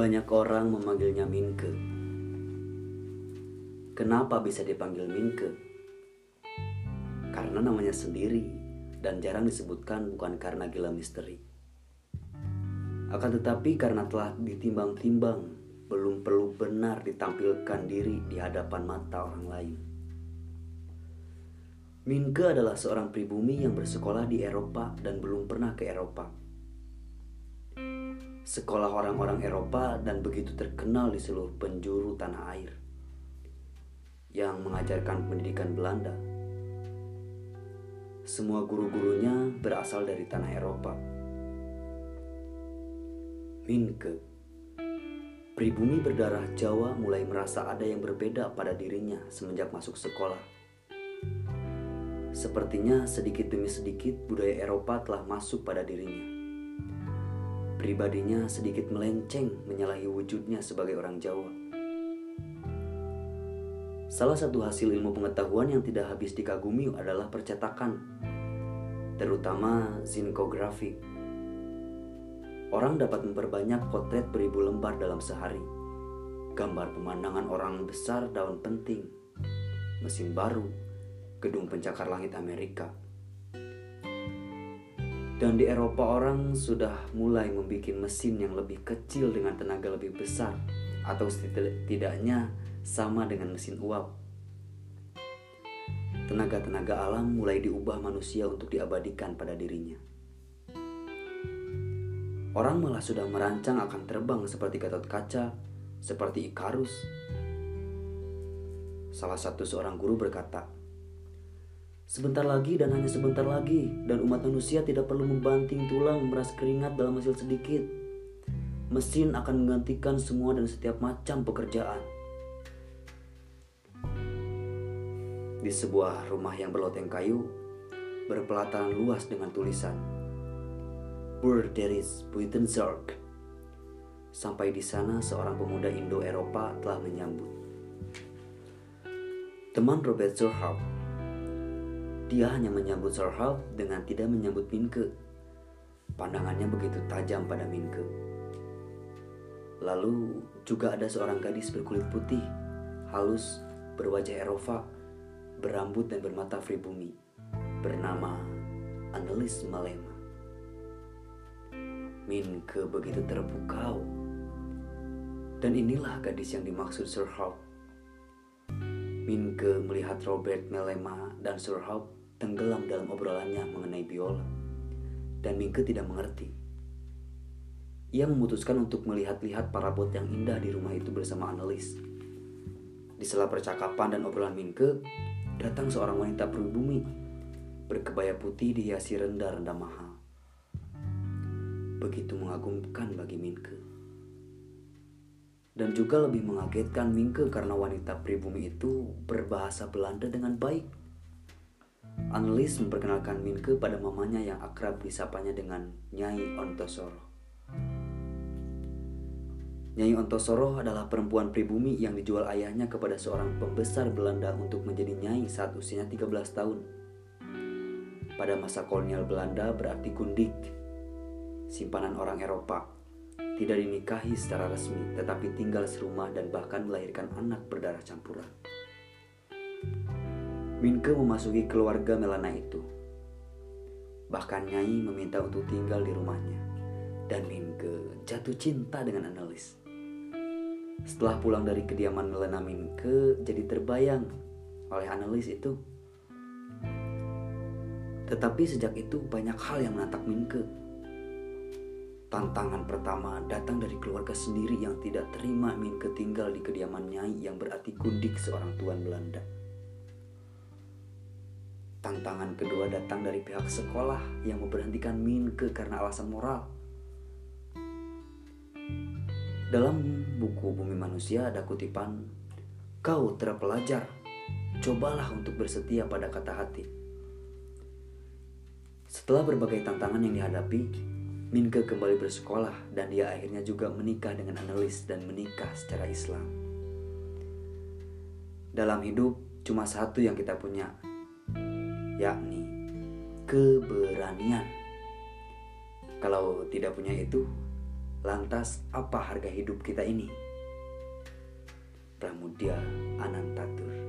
Banyak orang memanggilnya Minke. Kenapa bisa dipanggil Minke? Karena namanya sendiri dan jarang disebutkan bukan karena gila misteri. Akan tetapi karena telah ditimbang-timbang, belum perlu benar ditampilkan diri di hadapan mata orang lain. Minke adalah seorang pribumi yang bersekolah di Eropa dan belum pernah ke Eropa. Sekolah orang-orang Eropa dan begitu terkenal di seluruh penjuru tanah air yang mengajarkan pendidikan Belanda. Semua guru-gurunya berasal dari tanah Eropa. Minke, pribumi berdarah Jawa mulai merasa ada yang berbeda pada dirinya semenjak masuk sekolah Sepertinya sedikit demi sedikit budaya Eropa telah masuk pada dirinya. Pribadinya sedikit melenceng menyalahi wujudnya sebagai orang Jawa. Salah satu hasil ilmu pengetahuan yang tidak habis dikagumi adalah percetakan, terutama zinkografi. Orang dapat memperbanyak potret beribu lembar dalam sehari. Gambar pemandangan orang besar daun penting, mesin baru, gedung pencakar langit Amerika. Dan di Eropa orang sudah mulai membuat mesin yang lebih kecil dengan tenaga lebih besar atau setidaknya sama dengan mesin uap. Tenaga-tenaga alam mulai diubah manusia untuk diabadikan pada dirinya. Orang malah sudah merancang akan terbang seperti Gatot Kaca, seperti Ikarus. Salah satu seorang guru berkata, Sebentar lagi dan hanya sebentar lagi, dan umat manusia tidak perlu membanting tulang memeras keringat dalam hasil sedikit. Mesin akan menggantikan semua dan setiap macam pekerjaan. Di sebuah rumah yang berloteng kayu, berpelataran luas dengan tulisan Burderis Buitenzorg. Sampai di sana seorang pemuda Indo-Eropa telah menyambut. Teman Robert Zurhaut dia hanya menyambut Sorhal dengan tidak menyambut Minke. Pandangannya begitu tajam pada Minke. Lalu juga ada seorang gadis berkulit putih, halus, berwajah Eropa, berambut dan bermata pribumi, bernama Annelies Malema. Minke begitu terpukau. Dan inilah gadis yang dimaksud Sir Hawk. Minke melihat Robert Melema dan Sir Hawk tenggelam dalam obrolannya mengenai biola, dan Mingke tidak mengerti. Ia memutuskan untuk melihat-lihat parabot yang indah di rumah itu bersama Annelies. Di sela percakapan dan obrolan Mingke, datang seorang wanita pribumi berkebaya putih dihiasi rendah-rendah mahal. Begitu mengagumkan bagi Minke. Dan juga lebih mengagetkan Minke karena wanita pribumi itu berbahasa Belanda dengan baik. Annelies memperkenalkan Minke pada mamanya yang akrab disapanya dengan Nyai Ontosoro. Nyai Ontosoro adalah perempuan pribumi yang dijual ayahnya kepada seorang pembesar Belanda untuk menjadi nyai saat usianya 13 tahun. Pada masa kolonial Belanda berarti kundik, simpanan orang Eropa, tidak dinikahi secara resmi tetapi tinggal serumah dan bahkan melahirkan anak berdarah campuran. Minke memasuki keluarga Melana itu. Bahkan Nyai meminta untuk tinggal di rumahnya. Dan Minke jatuh cinta dengan Annelies. Setelah pulang dari kediaman Melana Minke jadi terbayang oleh Annelies itu. Tetapi sejak itu banyak hal yang menatap Minke. Tantangan pertama datang dari keluarga sendiri yang tidak terima Minke tinggal di kediaman Nyai yang berarti kundik seorang tuan Belanda. Tantangan kedua datang dari pihak sekolah yang memberhentikan Minke karena alasan moral. Dalam buku Bumi Manusia ada kutipan, Kau terpelajar, cobalah untuk bersetia pada kata hati. Setelah berbagai tantangan yang dihadapi, Minke kembali bersekolah dan dia akhirnya juga menikah dengan analis dan menikah secara Islam. Dalam hidup, cuma satu yang kita punya, yakni keberanian. Kalau tidak punya itu, Lantas apa harga hidup kita ini? Pramudia Anantatur